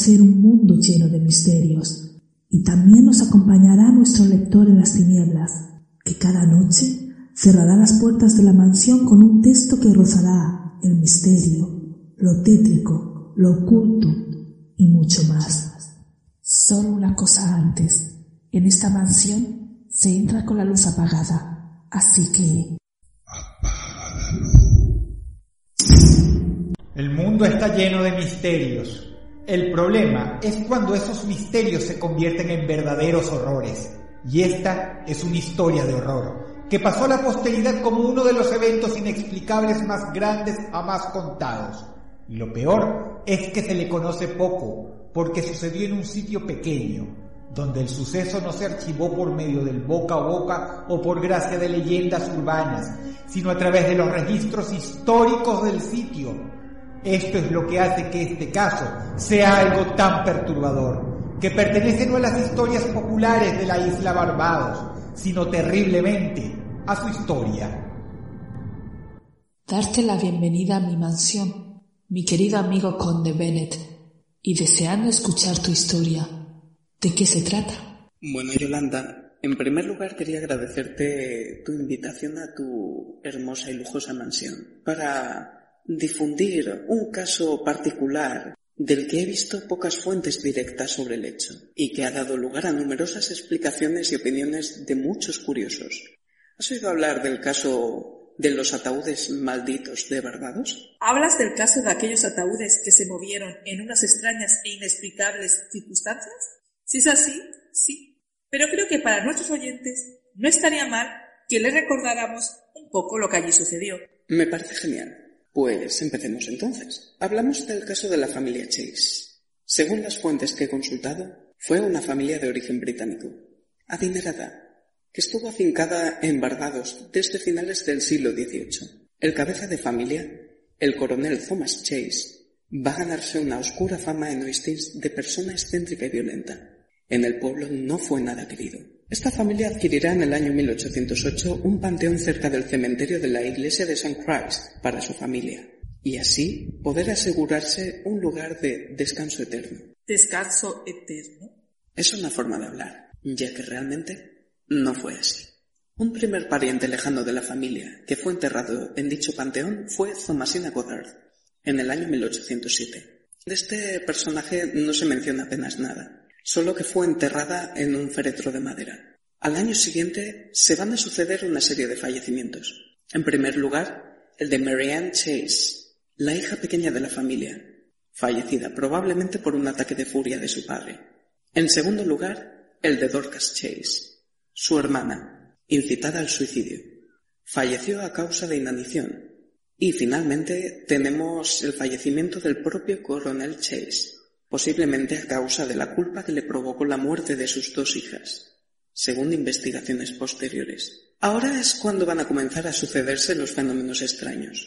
Conocer un mundo lleno de misterios. Y también nos acompañará nuestro lector en las tinieblas, que cada noche cerrará las puertas de la mansión con un texto que rozará el misterio, lo tétrico, lo oculto y mucho más. Solo una cosa antes. En esta mansión se entra con la luz apagada, así que El mundo está lleno de misterios. El problema es cuando esos misterios se convierten en verdaderos horrores. Y esta es una historia de horror, que pasó a la posteridad como uno de los eventos inexplicables más grandes jamás contados. Y lo peor es que se le conoce poco, porque sucedió en un sitio pequeño, donde el suceso no se archivó por medio del boca a boca o por gracia de leyendas urbanas, sino a través de los registros históricos del sitio. Esto es lo que hace que este caso sea algo tan perturbador, que pertenece no a las historias populares de la isla Barbados, sino terriblemente a su historia. Darte la bienvenida a mi mansión, mi querido amigo Conde Bennett, y deseando escuchar tu historia. ¿De qué se trata? Bueno, Yolanda, en primer lugar quería agradecerte tu invitación a tu hermosa y lujosa mansión para difundir un caso particular del que he visto pocas fuentes directas sobre el hecho y que ha dado lugar a numerosas explicaciones y opiniones de muchos curiosos. ¿Has oído hablar del caso de los ataúdes malditos de Barbados? ¿Hablas del caso de aquellos ataúdes que se movieron en unas extrañas e inexplicables circunstancias? Si es así, sí. Pero creo que para nuestros oyentes no estaría mal que les recordáramos un poco lo que allí sucedió. Me parece genial. Pues empecemos entonces. Hablamos del caso de la familia Chase. Según las fuentes que he consultado, fue una familia de origen británico, adinerada, que estuvo afincada en Barbados desde finales del siglo XVIII. El cabeza de familia, el coronel Thomas Chase, va a ganarse una oscura fama en Oistins de persona excéntrica y violenta. En el pueblo no fue nada querido. Esta familia adquirirá en el año 1808 un panteón cerca del cementerio de la iglesia de St. Christ para su familia, y así poder asegurarse un lugar de descanso eterno. ¿Descanso eterno? Es una forma de hablar, ya que realmente no fue así. Un primer pariente lejano de la familia que fue enterrado en dicho panteón fue Thomasina Goddard, en el año 1807. De este personaje no se menciona apenas nada, solo que fue enterrada en un féretro de madera. Al año siguiente se van a suceder una serie de fallecimientos. En primer lugar, el de Marianne Chase, la hija pequeña de la familia, fallecida probablemente por un ataque de furia de su padre. En segundo lugar, el de Dorcas Chase, su hermana, incitada al suicidio. Falleció a causa de inanición. Y finalmente tenemos el fallecimiento del propio coronel Chase, posiblemente a causa de la culpa que le provocó la muerte de sus dos hijas, según investigaciones posteriores. Ahora es cuando van a comenzar a sucederse los fenómenos extraños.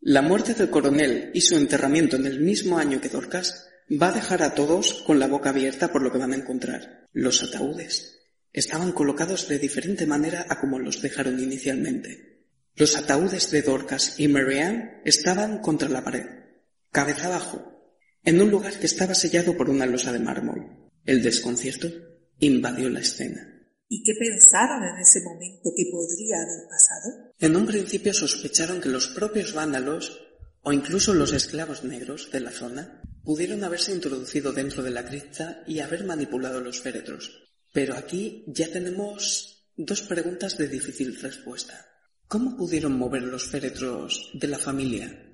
La muerte del coronel y su enterramiento en el mismo año que Dorcas va a dejar a todos con la boca abierta por lo que van a encontrar. Los ataúdes estaban colocados de diferente manera a como los dejaron inicialmente. Los ataúdes de Dorcas y Marianne estaban contra la pared, cabeza abajo, en un lugar que estaba sellado por una losa de mármol. El desconcierto invadió la escena. ¿Y qué pensaron en ese momento que podría haber pasado? En un principio sospecharon que los propios vándalos o incluso los esclavos negros de la zona pudieron haberse introducido dentro de la cripta y haber manipulado los féretros. Pero aquí ya tenemos dos preguntas de difícil respuesta. ¿Cómo pudieron mover los féretros de la familia,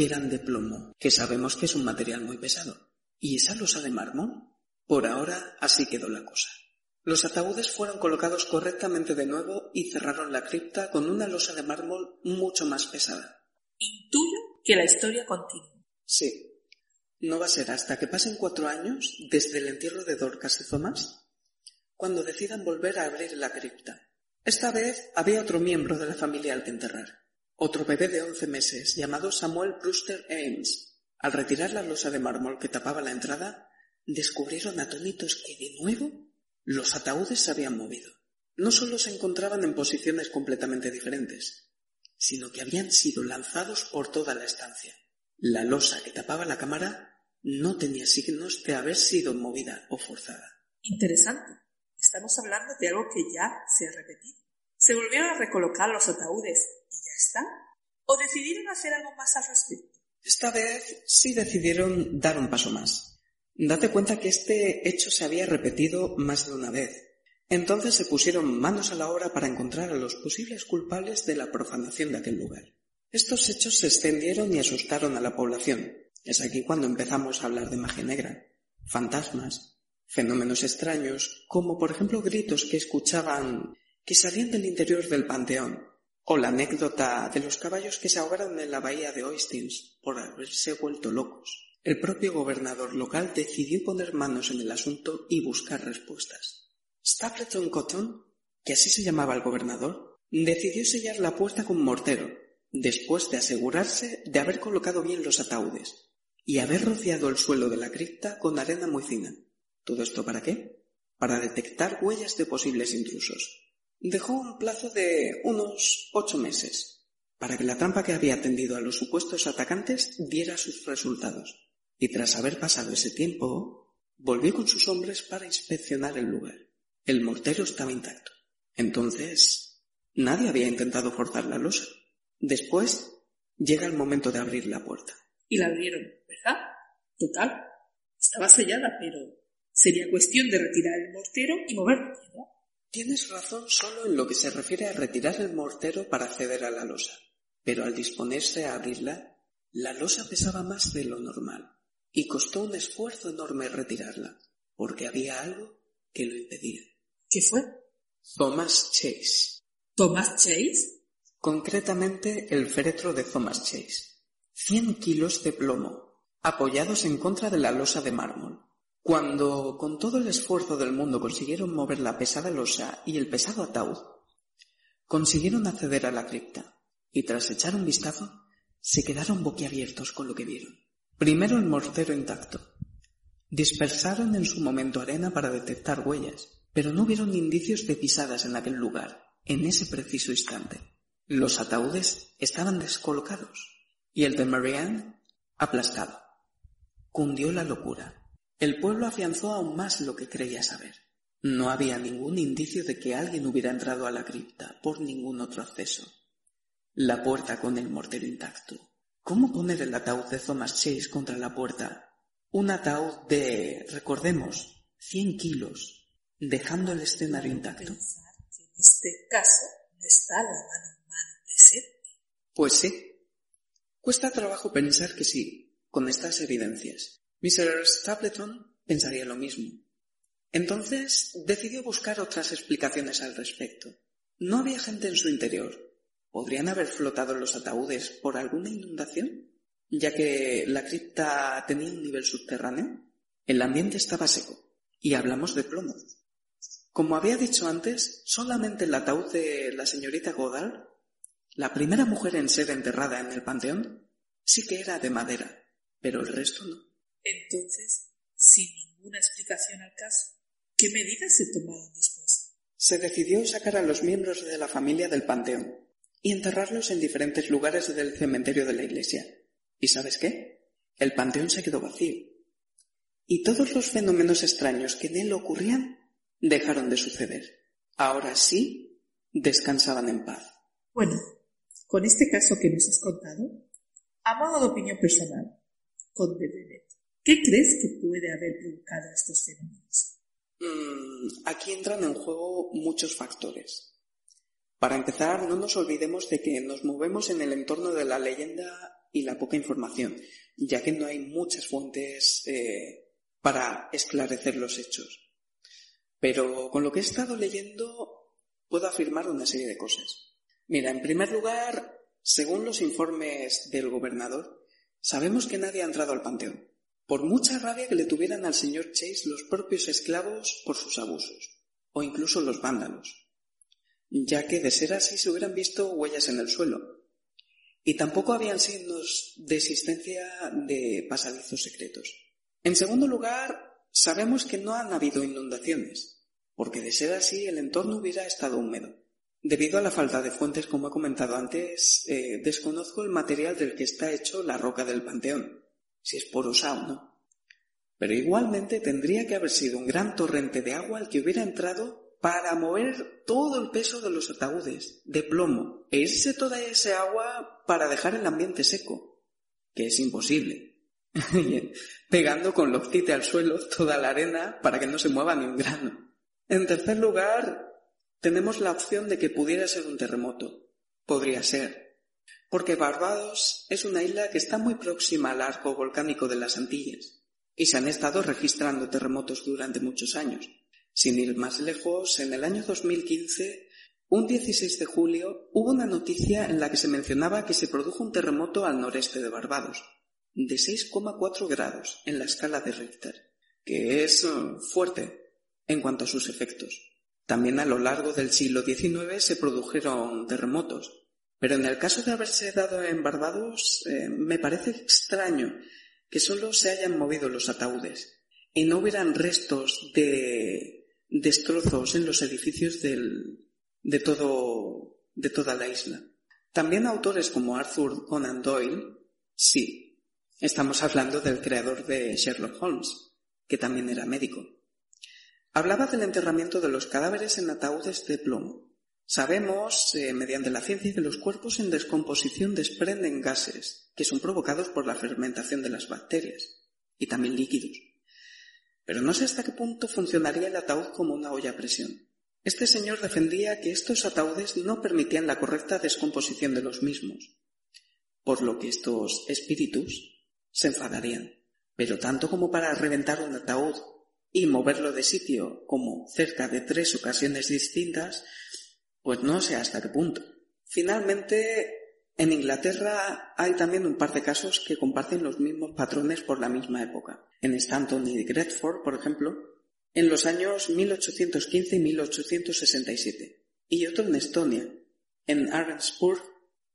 que eran de plomo, que sabemos que es un material muy pesado? ¿Y esa losa de mármol? Por ahora así quedó la cosa. Los ataúdes fueron colocados correctamente de nuevo y cerraron la cripta con una losa de mármol mucho más pesada. Intuyo que la historia continúa. Sí. No va a ser hasta que pasen cuatro años desde el entierro de Dorcas y Thomas cuando decidan volver a abrir la cripta. Esta vez había otro miembro de la familia al que enterrar. Otro bebé de once meses llamado Samuel Brewster Ames. Al retirar la losa de mármol que tapaba la entrada, descubrieron atónitos que de nuevo los ataúdes se habían movido. No solo se encontraban en posiciones completamente diferentes, sino que habían sido lanzados por toda la estancia. La losa que tapaba la cámara no tenía signos de haber sido movida o forzada. Interesante. Estamos hablando de algo que ya se ha repetido. ¿Se volvieron a recolocar los ataúdes y ya está? ¿O decidieron hacer algo más al respecto? Esta vez sí decidieron dar un paso más. Date cuenta que este hecho se había repetido más de una vez. Entonces se pusieron manos a la obra para encontrar a los posibles culpables de la profanación de aquel lugar. Estos hechos se extendieron y asustaron a la población. Es aquí cuando empezamos a hablar de magia negra, fantasmas, fenómenos extraños, como por ejemplo gritos que escuchaban que salían del interior del panteón, o la anécdota de los caballos que se ahogaron en la bahía de Oistins por haberse vuelto locos. El propio gobernador local decidió poner manos en el asunto y buscar respuestas. Stapleton Cotton, que así se llamaba el gobernador, decidió sellar la puerta con mortero, después de asegurarse de haber colocado bien los ataúdes y haber rociado el suelo de la cripta con arena muy fina. ¿Todo esto para qué? Para detectar huellas de posibles intrusos. Dejó un plazo de unos ocho meses para que la trampa que había tendido a los supuestos atacantes diera sus resultados. Y tras haber pasado ese tiempo, volvió con sus hombres para inspeccionar el lugar. El mortero estaba intacto. Entonces, nadie había intentado forzar la losa. Después, llega el momento de abrir la puerta. Y la abrieron, ¿verdad? Total. Estaba sellada, pero sería cuestión de retirar el mortero y moverla, ¿verdad? Tienes razón solo en lo que se refiere a retirar el mortero para acceder a la losa. Pero al disponerse a abrirla, la losa pesaba más de lo normal y costó un esfuerzo enorme retirarla, porque había algo que lo impedía. ¿Qué fue? Thomas Chase. ¿Thomas Chase? Concretamente el féretro de Thomas Chase. Cien kilos de plomo, apoyados en contra de la losa de mármol. Cuando, con todo el esfuerzo del mundo, consiguieron mover la pesada losa y el pesado ataúd, consiguieron acceder a la cripta, y tras echar un vistazo, se quedaron boquiabiertos con lo que vieron. Primero el mortero intacto. Dispersaron en su momento arena para detectar huellas, pero no hubieron indicios de pisadas en aquel lugar, en ese preciso instante. Los ataúdes estaban descolocados y el de Marianne aplastado. Cundió la locura. El pueblo afianzó aún más lo que creía saber. No había ningún indicio de que alguien hubiera entrado a la cripta por ningún otro acceso. La puerta con el mortero intacto. ¿Cómo poner el ataúd de Thomas Chase contra la puerta? Un ataúd de, recordemos, cien kilos, dejando el escenario intacto. Pensar que en este caso no está la mano humana presente. Pues sí. Cuesta trabajo pensar que sí, con estas evidencias. Mr. Stapleton pensaría lo mismo. Entonces decidió buscar otras explicaciones al respecto. No había gente en su interior. ¿Podrían haber flotado los ataúdes por alguna inundación? Ya que la cripta tenía un nivel subterráneo. El ambiente estaba seco. Y hablamos de plomo. Como había dicho antes, solamente el ataúd de la señorita Godard, la primera mujer en ser enterrada en el panteón, sí que era de madera, pero el resto no. Entonces, sin ninguna explicación al caso, ¿qué medidas se tomaron después? Se decidió sacar a los miembros de la familia del panteón y enterrarlos en diferentes lugares del cementerio de la iglesia. ¿Y sabes qué? El panteón se quedó vacío. Y todos los fenómenos extraños que en él ocurrían dejaron de suceder. Ahora sí, descansaban en paz. Bueno, con este caso que nos has contado, a modo de opinión personal, con Bennett, ¿qué crees que puede haber provocado estos fenómenos? Mm, aquí entran en juego muchos factores. Para empezar, no nos olvidemos de que nos movemos en el entorno de la leyenda y la poca información, ya que no hay muchas fuentes eh, para esclarecer los hechos. Pero con lo que he estado leyendo puedo afirmar una serie de cosas. Mira, en primer lugar, según los informes del gobernador, sabemos que nadie ha entrado al panteón, por mucha rabia que le tuvieran al señor Chase los propios esclavos por sus abusos, o incluso los vándalos, ya que de ser así se hubieran visto huellas en el suelo, y tampoco habían signos de existencia de pasadizos secretos. En segundo lugar, sabemos que no han habido inundaciones, porque de ser así el entorno hubiera estado húmedo. Debido a la falta de fuentes, como he comentado antes, eh, desconozco el material del que está hecho la roca del panteón, si es porosa o no. Pero igualmente tendría que haber sido un gran torrente de agua el que hubiera entrado para mover todo el peso de los ataúdes de plomo e irse toda ese agua para dejar el ambiente seco, que es imposible. Pegando con loctite al suelo toda la arena para que no se mueva ni un grano. En tercer lugar, tenemos la opción de que pudiera ser un terremoto. Podría ser. Porque Barbados es una isla que está muy próxima al arco volcánico de las Antillas, y se han estado registrando terremotos durante muchos años. Sin ir más lejos, en el año 2015, un 16 de julio, hubo una noticia en la que se mencionaba que se produjo un terremoto al noreste de Barbados, de 6,4 grados en la escala de Richter, que es eh, fuerte en cuanto a sus efectos. También a lo largo del siglo XIX se produjeron terremotos, pero en el caso de haberse dado en Barbados, eh, me parece extraño que solo se hayan movido los ataúdes y no hubieran restos de destrozos en los edificios de, todo, de toda la isla. También autores como Arthur Conan Doyle, sí, estamos hablando del creador de Sherlock Holmes, que también era médico. Hablaba del enterramiento de los cadáveres en ataúdes de plomo. Sabemos, eh, mediante la ciencia, que los cuerpos en descomposición desprenden gases que son provocados por la fermentación de las bacterias y también líquidos pero no sé hasta qué punto funcionaría el ataúd como una olla a presión. Este señor defendía que estos ataúdes no permitían la correcta descomposición de los mismos, por lo que estos espíritus se enfadarían. Pero tanto como para reventar un ataúd y moverlo de sitio como cerca de tres ocasiones distintas, pues no sé hasta qué punto. Finalmente, en Inglaterra hay también un par de casos que comparten los mismos patrones por la misma época. En Stanton y Gretford, por ejemplo, en los años 1815 y 1867, y otro en Estonia, en Arensburg,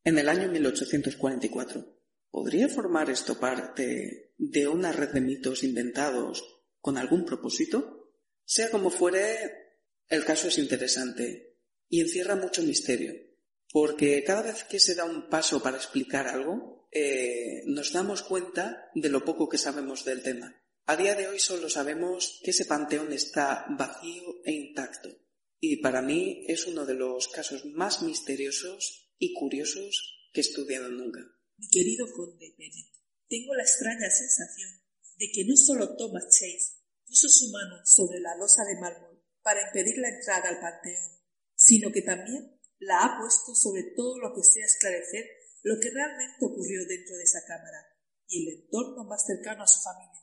en el año 1844. ¿Podría formar esto parte de una red de mitos inventados con algún propósito? Sea como fuere, el caso es interesante y encierra mucho misterio porque cada vez que se da un paso para explicar algo, eh, nos damos cuenta de lo poco que sabemos del tema. A día de hoy solo sabemos que ese panteón está vacío e intacto. Y para mí es uno de los casos más misteriosos y curiosos que he estudiado nunca. Mi querido conde Bennett, tengo la extraña sensación de que no solo Thomas Chase puso su mano sobre la losa de mármol para impedir la entrada al panteón, sino que también la ha puesto sobre todo lo que sea esclarecer lo que realmente ocurrió dentro de esa cámara y el entorno más cercano a su familia.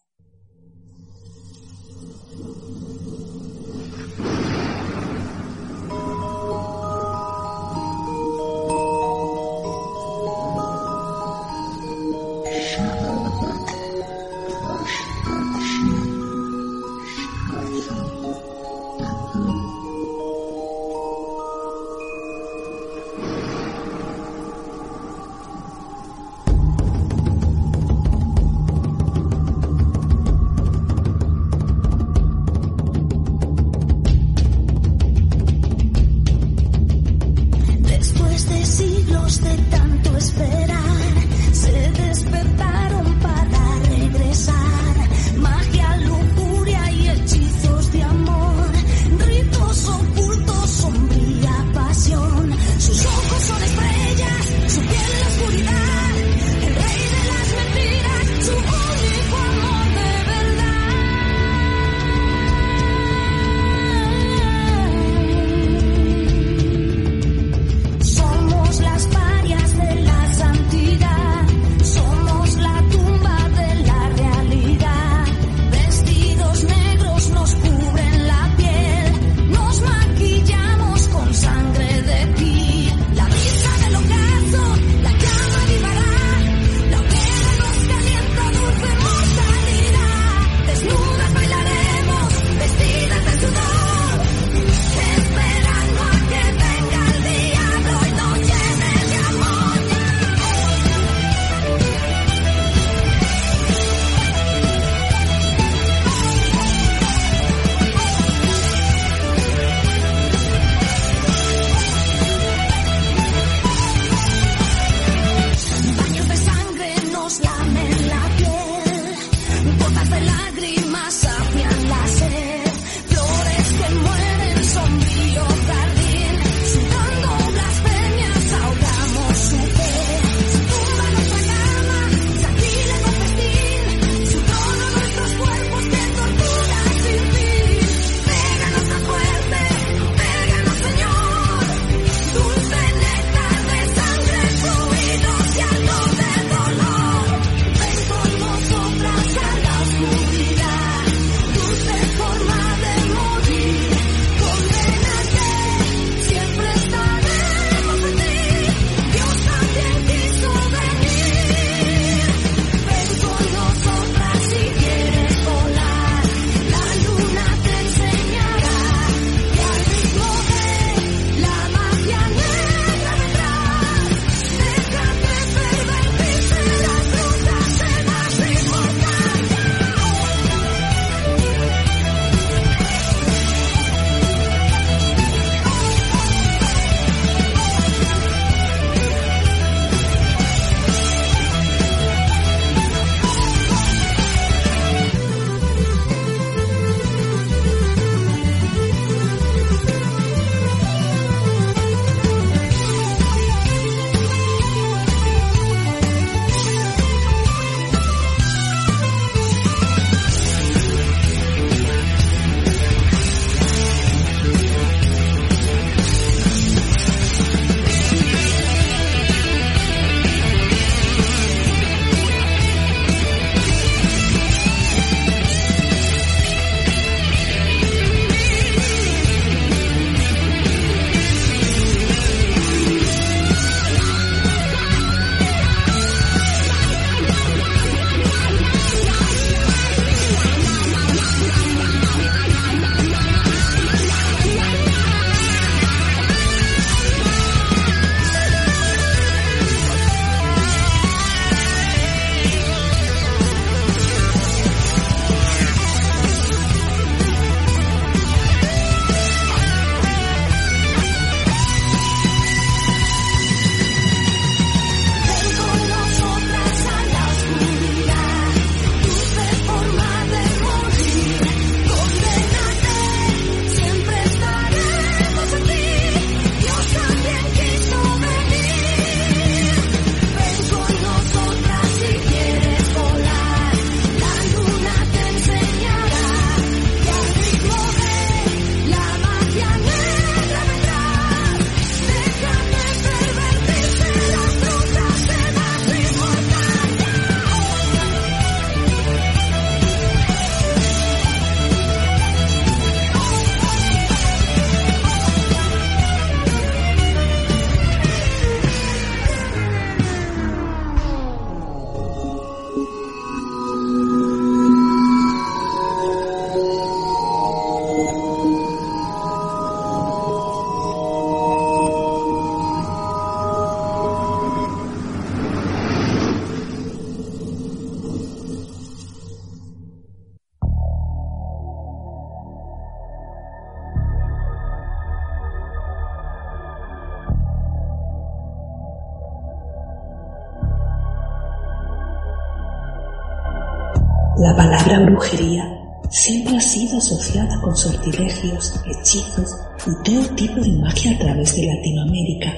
Brujería siempre ha sido asociada con sortilegios, hechizos y todo tipo de magia a través de Latinoamérica.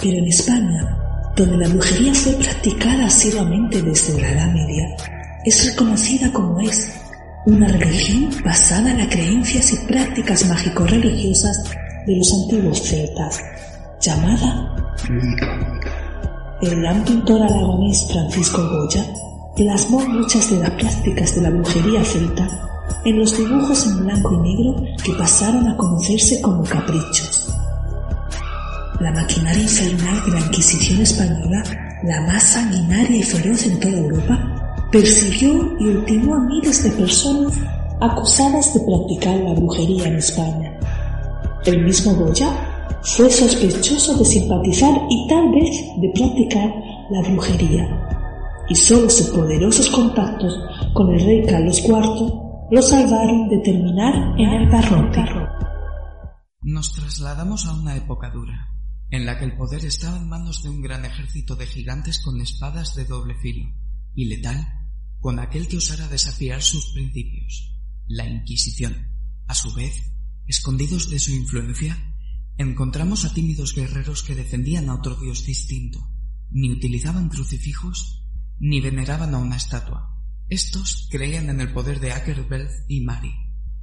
Pero en España, donde la brujería fue practicada asiduamente desde la Edad Media, es reconocida como es una religión basada en las creencias y prácticas mágico-religiosas de los antiguos celtas, llamada El gran pintor aragonés Francisco Goya plasmó muchas de las prácticas de la brujería celta en los dibujos en blanco y negro que pasaron a conocerse como caprichos. La maquinaria infernal de la Inquisición española, la más sanguinaria y feroz en toda Europa, persiguió y ultimó a miles de personas acusadas de practicar la brujería en España. El mismo Goya fue sospechoso de simpatizar y tal vez de practicar la brujería, y solo sus poderosos contactos con el rey Carlos IV lo salvaron de terminar en el garrote. Nos trasladamos a una época dura, en la que el poder estaba en manos de un gran ejército de gigantes con espadas de doble filo, y letal con aquel que osara desafiar sus principios, la Inquisición. A su vez, escondidos de su influencia, encontramos a tímidos guerreros que defendían a otro dios distinto, ni utilizaban crucifijos, ni veneraban a una estatua, estos creían en el poder de Akerbelth y Mari,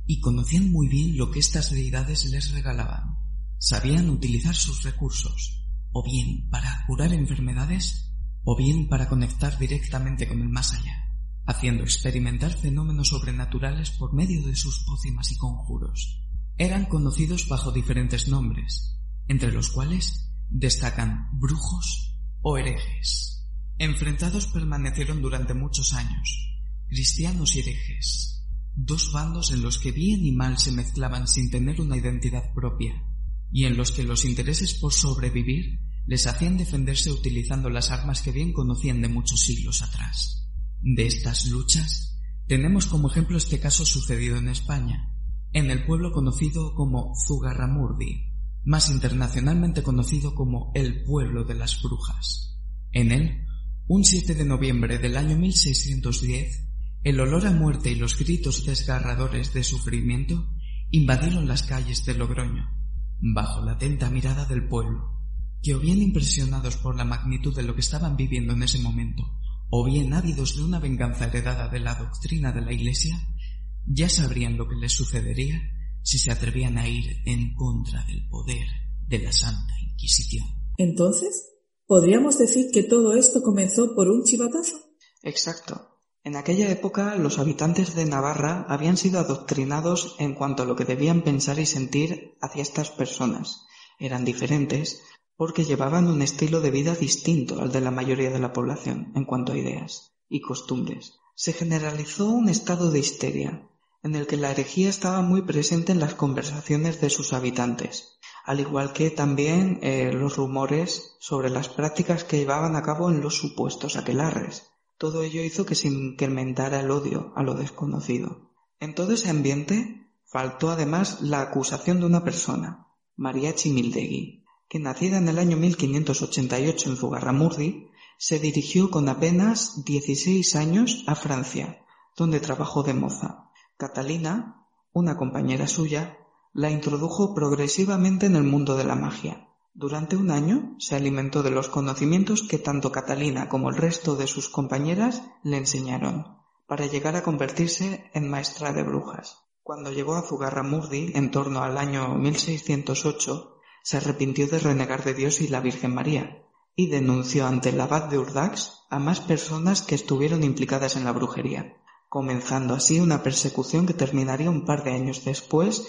y conocían muy bien lo que estas deidades les regalaban. Sabían utilizar sus recursos, o bien para curar enfermedades, o bien para conectar directamente con el más allá, haciendo experimentar fenómenos sobrenaturales por medio de sus pócimas y conjuros. Eran conocidos bajo diferentes nombres, entre los cuales destacan brujos o herejes. Enfrentados permanecieron durante muchos años, cristianos y herejes, dos bandos en los que bien y mal se mezclaban sin tener una identidad propia, y en los que los intereses por sobrevivir les hacían defenderse utilizando las armas que bien conocían de muchos siglos atrás. De estas luchas, tenemos como ejemplo este caso sucedido en España, en el pueblo conocido como Zugarramurdi, más internacionalmente conocido como el pueblo de las brujas. En él, un 7 de noviembre del año 1610, el olor a muerte y los gritos desgarradores de sufrimiento invadieron las calles de Logroño, bajo la atenta mirada del pueblo, que o bien impresionados por la magnitud de lo que estaban viviendo en ese momento, o bien ávidos de una venganza heredada de la doctrina de la Iglesia, ya sabrían lo que les sucedería si se atrevían a ir en contra del poder de la Santa Inquisición. Entonces, ¿podríamos decir que todo esto comenzó por un chivatazo? Exacto. En aquella época los habitantes de Navarra habían sido adoctrinados en cuanto a lo que debían pensar y sentir hacia estas personas. Eran diferentes porque llevaban un estilo de vida distinto al de la mayoría de la población en cuanto a ideas y costumbres. Se generalizó un estado de histeria, en el que la herejía estaba muy presente en las conversaciones de sus habitantes, al igual que también eh, los rumores sobre las prácticas que llevaban a cabo en los supuestos aquelarres. Todo ello hizo que se incrementara el odio a lo desconocido. En todo ese ambiente faltó además la acusación de una persona, María Chimildegui, que nacida en el año 1588 en Zugarramurdi, se dirigió con apenas 16 años a Francia, donde trabajó de moza. Catalina, una compañera suya, la introdujo progresivamente en el mundo de la magia. Durante un año se alimentó de los conocimientos que tanto Catalina como el resto de sus compañeras le enseñaron, para llegar a convertirse en maestra de brujas. Cuando llegó a Zugarramurdi, en torno al año 1608, se arrepintió de renegar de Dios y la Virgen María, y denunció ante el abad de Urdax a más personas que estuvieron implicadas en la brujería, comenzando así una persecución que terminaría un par de años después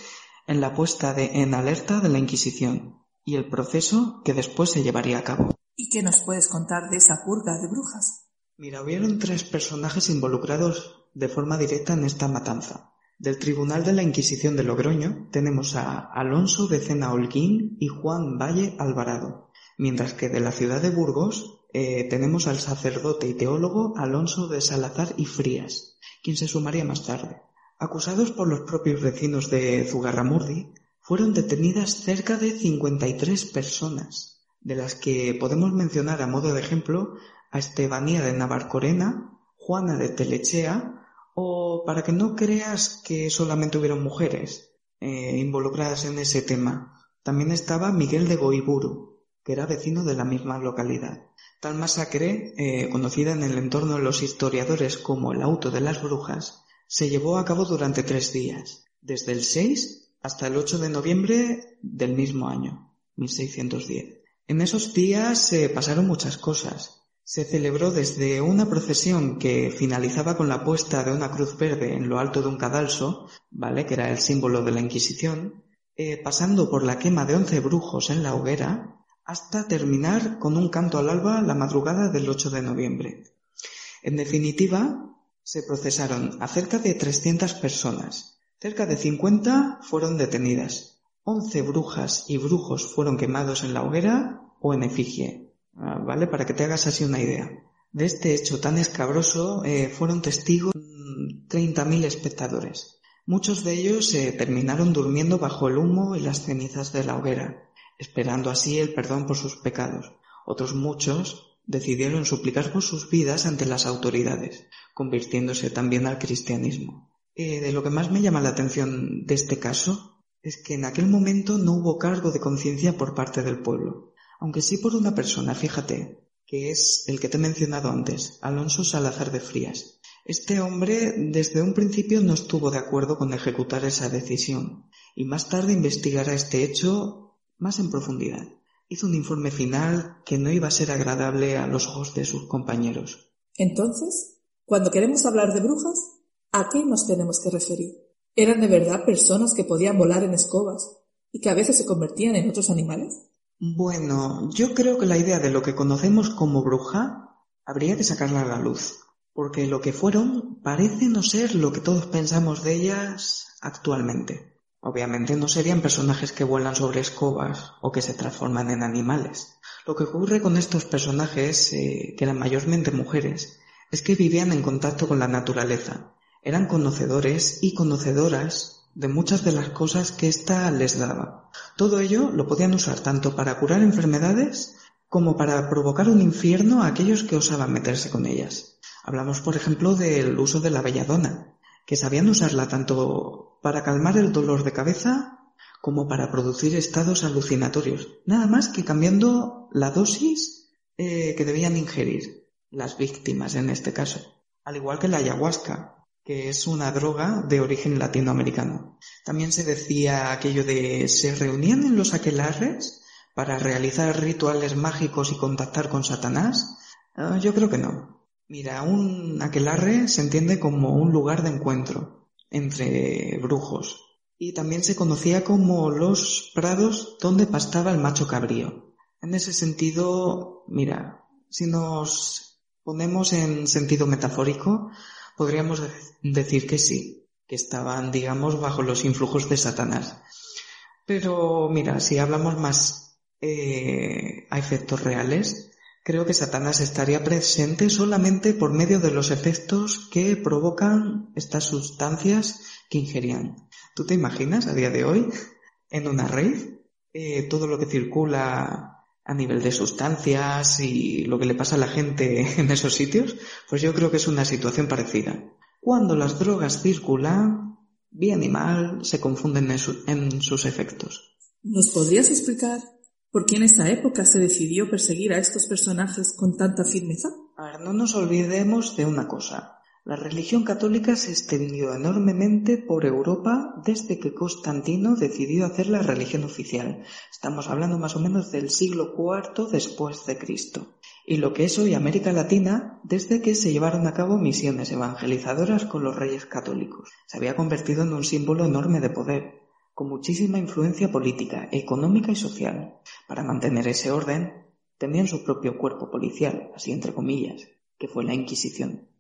en la puesta de en alerta de la Inquisición, y el proceso que después se llevaría a cabo. ¿Y qué nos puedes contar de esa purga de brujas? Mira, hubieron tres personajes involucrados de forma directa en esta matanza. Del Tribunal de la Inquisición de Logroño tenemos a Alonso de Cena Holguín y Juan Valle Alvarado, mientras que de la ciudad de Burgos eh, tenemos al sacerdote y teólogo Alonso de Salazar y Frías, quien se sumaría más tarde. Acusados por los propios vecinos de Zugarramurdi, fueron detenidas cerca de 53 personas, de las que podemos mencionar a modo de ejemplo a Estebanía de Navarcorena, Juana de Telechea o para que no creas que solamente hubieron mujeres eh, involucradas en ese tema. También estaba Miguel de Goiburu, que era vecino de la misma localidad. Tal masacre, eh, conocida en el entorno de los historiadores como el auto de las brujas, se llevó a cabo durante tres días, desde el 6 hasta el 8 de noviembre del mismo año, 1610. En esos días se pasaron muchas cosas. Se celebró desde una procesión que finalizaba con la puesta de una cruz verde en lo alto de un cadalso, ¿vale? que era el símbolo de la Inquisición, eh, pasando por la quema de once brujos en la hoguera, hasta terminar con un canto al alba la madrugada del 8 de noviembre. En definitiva, se procesaron a cerca de 300 personas. Cerca de 50 fueron detenidas. 11 brujas y brujos fueron quemados en la hoguera o en efigie. Ah, ¿Vale? Para que te hagas así una idea. De este hecho tan escabroso eh, fueron testigos 30.000 espectadores. Muchos de ellos se terminaron durmiendo bajo el humo y las cenizas de la hoguera esperando así el perdón por sus pecados. Otros muchos decidieron suplicar por sus vidas ante las autoridades, convirtiéndose también al cristianismo. Eh, de lo que más me llama la atención de este caso es que en aquel momento no hubo cargo de conciencia por parte del pueblo, aunque sí por una persona, fíjate, que es el que te he mencionado antes, Alonso Salazar de Frías. Este hombre desde un principio no estuvo de acuerdo con ejecutar esa decisión y más tarde investigará este hecho más en profundidad. Hizo un informe final que no iba a ser agradable a los ojos de sus compañeros. Entonces, cuando queremos hablar de brujas, ¿a qué nos tenemos que referir? ¿Eran de verdad personas que podían volar en escobas y que a veces se convertían en otros animales? Bueno, yo creo que la idea de lo que conocemos como bruja habría que sacarla a la luz, porque lo que fueron parece no ser lo que todos pensamos de ellas actualmente. Obviamente no serían personajes que vuelan sobre escobas o que se transforman en animales. Lo que ocurre con estos personajes, eh, que eran mayormente mujeres, es que vivían en contacto con la naturaleza. Eran conocedores y conocedoras de muchas de las cosas que ésta les daba. Todo ello lo podían usar tanto para curar enfermedades como para provocar un infierno a aquellos que osaban meterse con ellas. Hablamos, por ejemplo, del uso de la belladona, que sabían usarla tanto para calmar el dolor de cabeza como para producir estados alucinatorios, nada más que cambiando la dosis eh, que debían ingerir las víctimas en este caso, al igual que la ayahuasca, que es una droga de origen latinoamericano. También se decía aquello de se reunían en los aquelarres para realizar rituales mágicos y contactar con Satanás. Ah, yo creo que no. Mira, un aquelarre se entiende como un lugar de encuentro entre brujos y también se conocía como los prados donde pastaba el macho cabrío. En ese sentido, mira, si nos ponemos en sentido metafórico, podríamos decir que sí, que estaban, digamos, bajo los influjos de Satanás. Pero mira, si hablamos más eh, a efectos reales, Creo que Satanás estaría presente solamente por medio de los efectos que provocan estas sustancias que ingerían. ¿Tú te imaginas a día de hoy en una red eh, todo lo que circula a nivel de sustancias y lo que le pasa a la gente en esos sitios? Pues yo creo que es una situación parecida. Cuando las drogas circulan, bien y mal se confunden en sus efectos. ¿Nos podrías explicar qué en esa época se decidió perseguir a estos personajes con tanta firmeza? A ver, no nos olvidemos de una cosa. La religión católica se extendió enormemente por Europa desde que Constantino decidió hacer la religión oficial. Estamos hablando más o menos del siglo IV después de Cristo. Y lo que es hoy América Latina desde que se llevaron a cabo misiones evangelizadoras con los reyes católicos. Se había convertido en un símbolo enorme de poder con muchísima influencia política, económica y social. Para mantener ese orden, tenían su propio cuerpo policial, así entre comillas, que fue la Inquisición.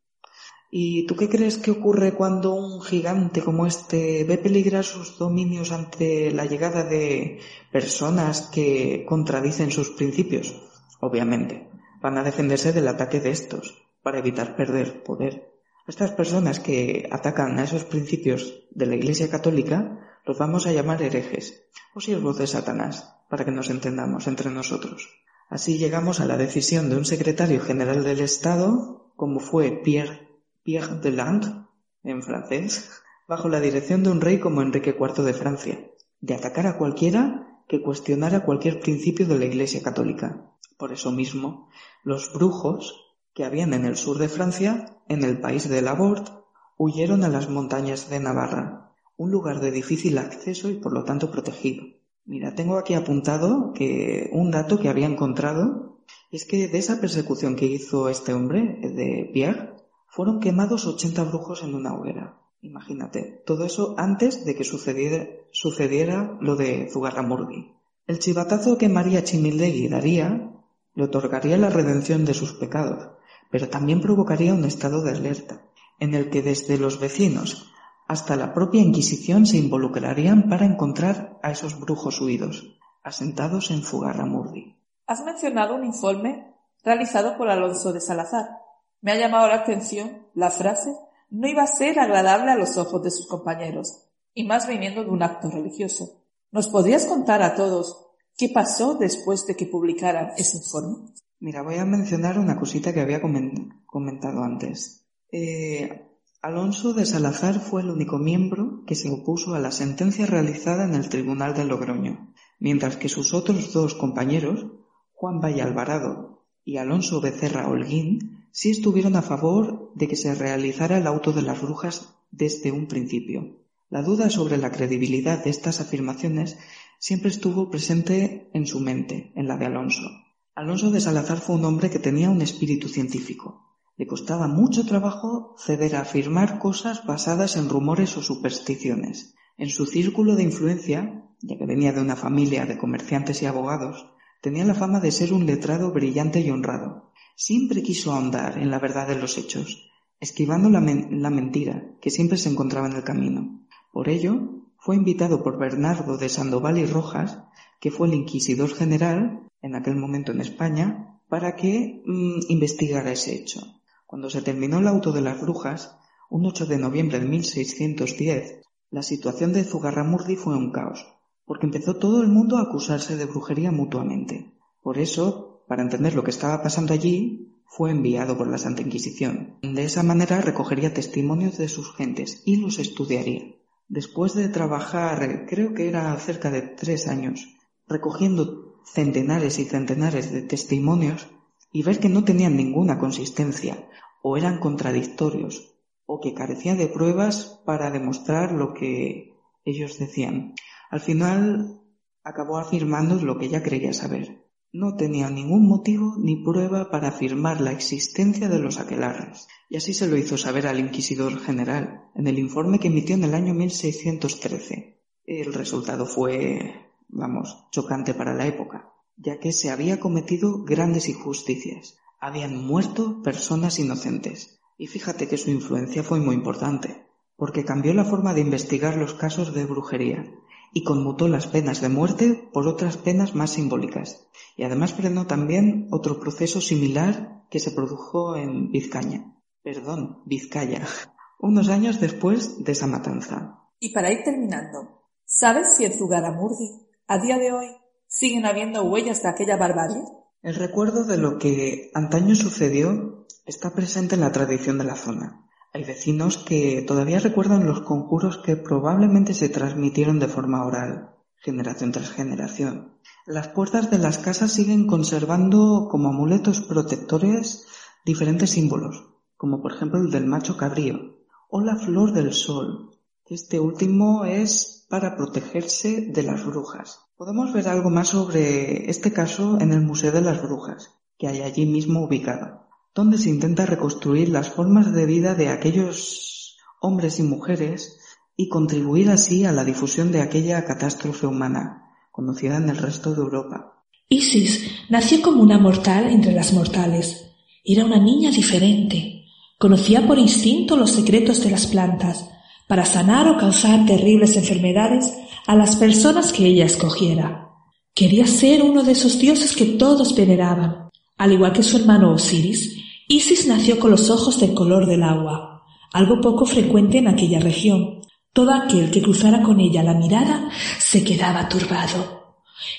¿Y tú qué crees que ocurre cuando un gigante como este ve peligrar sus dominios ante la llegada de personas que contradicen sus principios? Obviamente, van a defenderse del ataque de estos, para evitar perder poder. Estas personas que atacan a esos principios de la Iglesia Católica los vamos a llamar herejes o siervos de Satanás, para que nos entendamos entre nosotros. Así llegamos a la decisión de un secretario general del Estado, como fue Pierre, Pierre Deland, en francés, bajo la dirección de un rey como Enrique IV de Francia, de atacar a cualquiera que cuestionara cualquier principio de la Iglesia católica. Por eso mismo, los brujos que habían en el sur de Francia, en el país de Laborde, huyeron a las montañas de Navarra, un lugar de difícil acceso y por lo tanto protegido. Mira, tengo aquí apuntado que un dato que había encontrado es que de esa persecución que hizo este hombre de Pierre, fueron quemados 80 brujos en una hoguera. Imagínate, todo eso antes de que sucediera, lo de Zugarramurdi. El chivatazo que María Chimildegui daría le otorgaría la redención de sus pecados, pero también provocaría un estado de alerta, en el que desde los vecinos hasta la propia Inquisición se involucrarían para encontrar a esos brujos huidos, asentados en Fugarramurdi. Has mencionado un informe realizado por Alonso de Salazar. Me ha llamado la atención la frase no iba a ser agradable a los ojos de sus compañeros, y más viniendo de un acto religioso. ¿Nos podrías contar a todos qué pasó después de que publicaran ese informe? Mira, voy a mencionar una cosita que había comentado antes. Eh, Alonso de Salazar fue el único miembro que se opuso a la sentencia realizada en el Tribunal de Logroño, mientras que sus otros dos compañeros, Juan Valle Alvarado y Alonso Becerra Holguín, sí estuvieron a favor de que se realizara el auto de las brujas desde un principio. La duda sobre la credibilidad de estas afirmaciones siempre estuvo presente en su mente, en la de Alonso. Alonso de Salazar fue un hombre que tenía un espíritu científico, le costaba mucho trabajo ceder a afirmar cosas basadas en rumores o supersticiones. En su círculo de influencia, ya que venía de una familia de comerciantes y abogados, tenía la fama de ser un letrado brillante y honrado. Siempre quiso ahondar en la verdad de los hechos, esquivando la, mentira que siempre se encontraba en el camino. Por ello, fue invitado por Bernardo de Sandoval y Rojas, que fue el inquisidor general en aquel momento en España, para que mm, investigara ese hecho. Cuando se terminó el auto de las brujas, un 8 de noviembre de 1610, la situación de Zugarramurdi fue un caos, porque empezó todo el mundo a acusarse de brujería mutuamente. Por eso, para entender lo que estaba pasando allí, fue enviado por la Santa Inquisición. De esa manera recogería testimonios de sus gentes y los estudiaría. Después de trabajar, creo que era cerca de tres años, recogiendo centenares y centenares de testimonios, y ver que no tenían ninguna consistencia o eran contradictorios o que carecían de pruebas para demostrar lo que ellos decían. Al final acabó afirmando lo que ella creía saber. No tenía ningún motivo ni prueba para afirmar la existencia de los aquelarres, y así se lo hizo saber al inquisidor general en el informe que emitió en el año 1613. El resultado fue, vamos, chocante para la época ya que se había cometido grandes injusticias. Habían muerto personas inocentes. Y fíjate que su influencia fue muy importante, porque cambió la forma de investigar los casos de brujería y conmutó las penas de muerte por otras penas más simbólicas. Y además frenó también otro proceso similar que se produjo en Vizcaña. Perdón, Vizcaya. Unos años después de esa matanza. Y para ir terminando, ¿sabes si en Zugaramurdi, a día de hoy, ¿Siguen habiendo huellas de aquella barbarie? El recuerdo de lo que antaño sucedió está presente en la tradición de la zona. Hay vecinos que todavía recuerdan los conjuros que probablemente se transmitieron de forma oral, generación tras generación. Las puertas de las casas siguen conservando como amuletos protectores diferentes símbolos, como por ejemplo el del macho cabrío o la flor del sol. Este último es para protegerse de las brujas. Podemos ver algo más sobre este caso en el Museo de las Brujas, que hay allí mismo ubicado, donde se intenta reconstruir las formas de vida de aquellos hombres y mujeres y contribuir así a la difusión de aquella catástrofe humana, conocida en el resto de Europa. Isis nació como una mortal entre las mortales. Era una niña diferente. Conocía por instinto los secretos de las plantas. Para sanar o causar terribles enfermedades, a las personas que ella escogiera. Quería ser uno de esos dioses que todos veneraban. Al igual que su hermano Osiris, Isis nació con los ojos del color del agua, algo poco frecuente en aquella región. Todo aquel que cruzara con ella la mirada se quedaba turbado.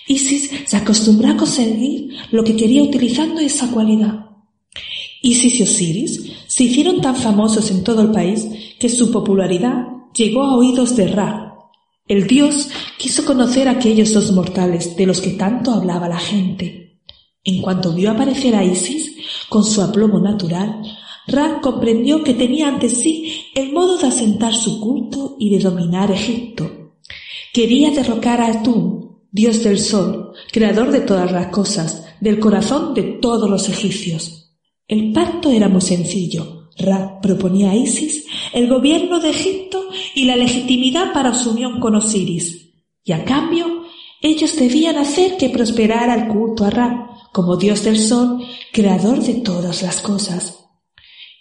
Isis se acostumbró a conseguir lo que quería utilizando esa cualidad. Isis y Osiris se hicieron tan famosos en todo el país que su popularidad llegó a oídos de Ra. El dios quiso conocer a aquellos dos mortales de los que tanto hablaba la gente. En cuanto vio aparecer a Isis, con su aplomo natural, Ra comprendió que tenía ante sí el modo de asentar su culto y de dominar Egipto. Quería derrocar a Atún, dios del sol, creador de todas las cosas, del corazón de todos los egipcios. El pacto era muy sencillo. Ra proponía a Isis el gobierno de Egipto y la legitimidad para su unión con Osiris, y a cambio ellos debían hacer que prosperara el culto a Ra como dios del sol, creador de todas las cosas.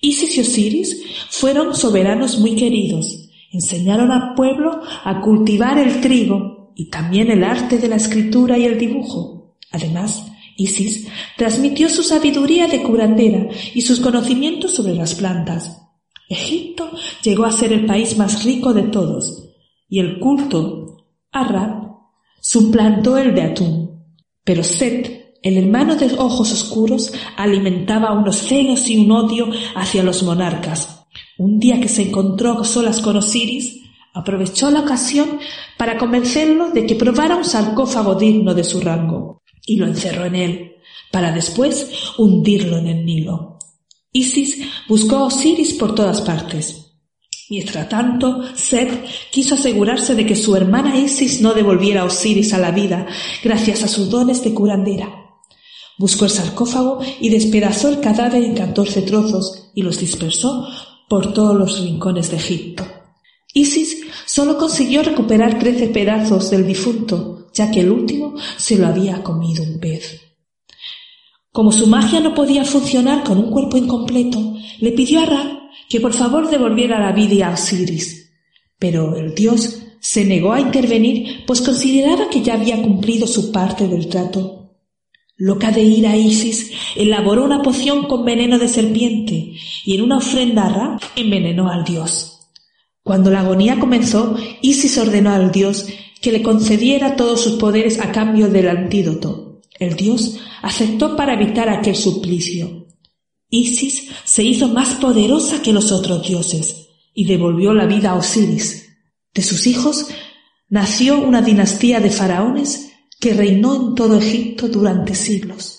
Isis y Osiris fueron soberanos muy queridos, enseñaron al pueblo a cultivar el trigo y también el arte de la escritura y el dibujo. Además, Isis transmitió su sabiduría de curandera y sus conocimientos sobre las plantas. Egipto llegó a ser el país más rico de todos, y el culto Ra suplantó el de Atún. Pero Set, el hermano de ojos oscuros, alimentaba unos celos y un odio hacia los monarcas. Un día que se encontró solas con Osiris, aprovechó la ocasión para convencerlo de que probara un sarcófago digno de su rango y lo encerró en él, para después hundirlo en el Nilo. Isis buscó a Osiris por todas partes. Mientras tanto, Seth quiso asegurarse de que su hermana Isis no devolviera a Osiris a la vida gracias a sus dones de curandera. Buscó el sarcófago y despedazó el cadáver en catorce trozos y los dispersó por todos los rincones de Egipto. Isis solo consiguió recuperar trece pedazos del difunto, ya que el último se lo había comido un pez. Como su magia no podía funcionar con un cuerpo incompleto, le pidió a Ra que por favor devolviera la vida a Osiris. Pero el dios se negó a intervenir, pues consideraba que ya había cumplido su parte del trato. Loca de ira, Isis elaboró una poción con veneno de serpiente y en una ofrenda a Ra envenenó al dios. Cuando la agonía comenzó, Isis ordenó al dios que le concediera todos sus poderes a cambio del antídoto. El dios aceptó para evitar aquel suplicio. Isis se hizo más poderosa que los otros dioses y devolvió la vida a Osiris. De sus hijos nació una dinastía de faraones que reinó en todo Egipto durante siglos.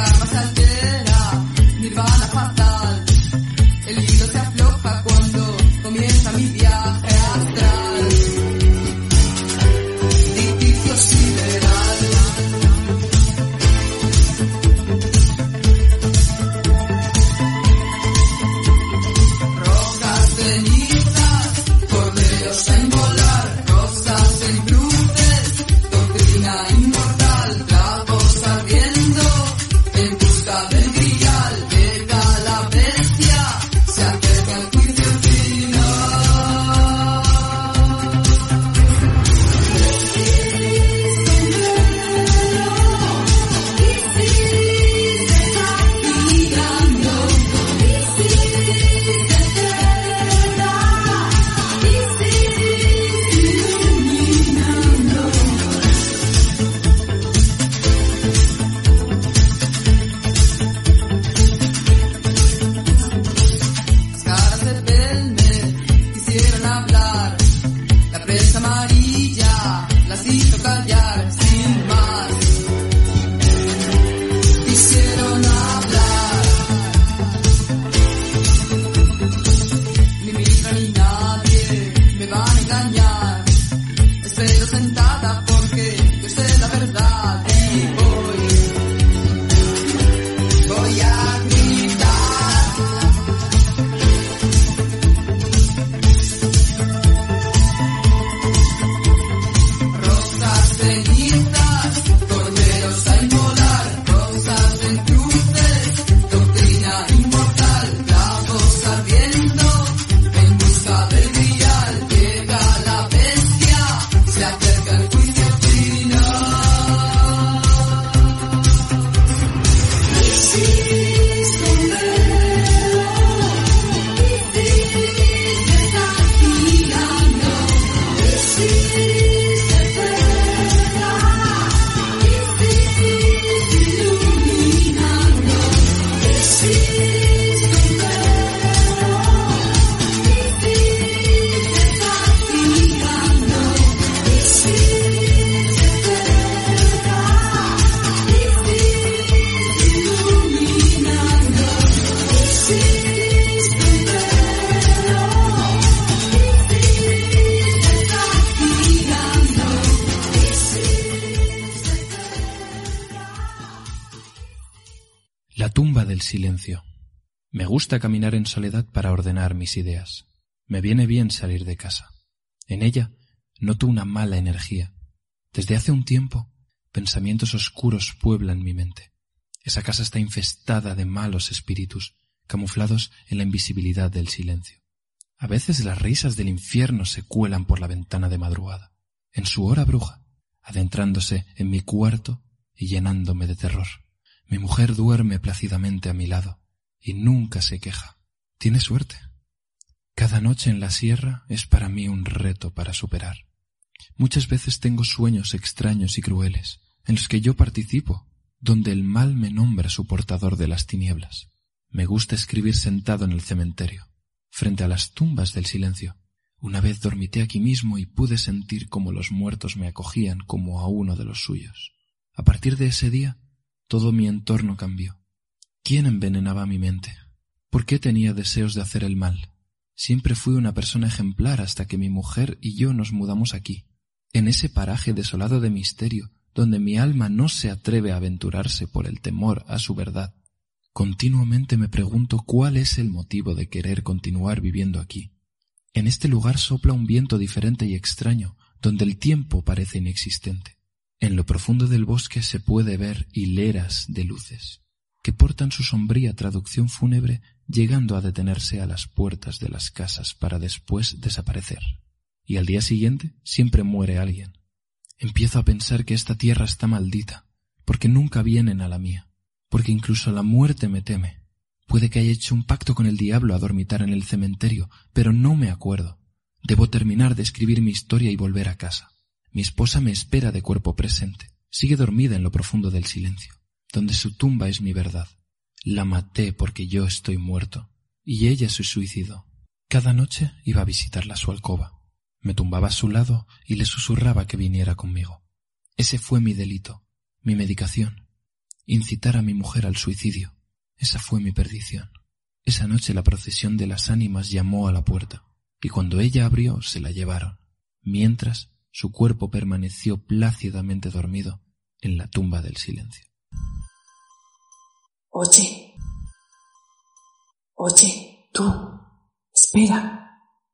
llegar más alto. engañar. La tumba del silencio. Me gusta caminar en soledad para ordenar mis ideas. Me viene bien salir de casa. En ella noto una mala energía. Desde hace un tiempo, pensamientos oscuros pueblan mi mente. Esa casa está infestada de malos espíritus, camuflados en la invisibilidad del silencio. A veces las risas del infierno se cuelan por la ventana de madrugada, en su hora bruja, adentrándose en mi cuarto y llenándome de terror. Mi mujer duerme plácidamente a mi lado y nunca se queja. Tiene suerte. Cada noche en la sierra es para mí un reto para superar. Muchas veces tengo sueños extraños y crueles, en los que yo participo, donde el mal me nombra su portador de las tinieblas. Me gusta escribir sentado en el cementerio, frente a las tumbas del silencio. Una vez dormité aquí mismo y pude sentir cómo los muertos me acogían como a uno de los suyos. A partir de ese día todo mi entorno cambió. ¿Quién envenenaba mi mente? ¿Por qué tenía deseos de hacer el mal? Siempre fui una persona ejemplar hasta que mi mujer y yo nos mudamos aquí, en ese paraje desolado de misterio, donde mi alma no se atreve a aventurarse por el temor a su verdad. Continuamente me pregunto cuál es el motivo de querer continuar viviendo aquí. En este lugar sopla un viento diferente y extraño, donde el tiempo parece inexistente. En lo profundo del bosque se puede ver hileras de luces, que portan su sombría traducción fúnebre llegando a detenerse a las puertas de las casas para después desaparecer. Y al día siguiente siempre muere alguien. Empiezo a pensar que esta tierra está maldita, porque nunca vienen a la mía, porque incluso la muerte me teme. Puede que haya hecho un pacto con el diablo a dormitar en el cementerio, pero no me acuerdo. Debo terminar de escribir mi historia y volver a casa. Mi esposa me espera de cuerpo presente. Sigue dormida en lo profundo del silencio, donde su tumba es mi verdad. La maté porque yo estoy muerto, y ella se suicidó. Cada noche iba a visitarla a su alcoba. Me tumbaba a su lado y le susurraba que viniera conmigo. Ese fue mi delito, mi medicación. Incitar a mi mujer al suicidio. Esa fue mi perdición. Esa noche la procesión de las ánimas llamó a la puerta, y cuando ella abrió se la llevaron, mientras su cuerpo permaneció plácidamente dormido en la tumba del silencio. Oye, oye, tú, espera.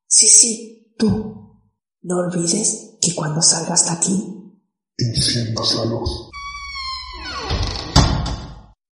Sí, sí, tú. No olvides que cuando salgas de aquí... Enciendas la luz.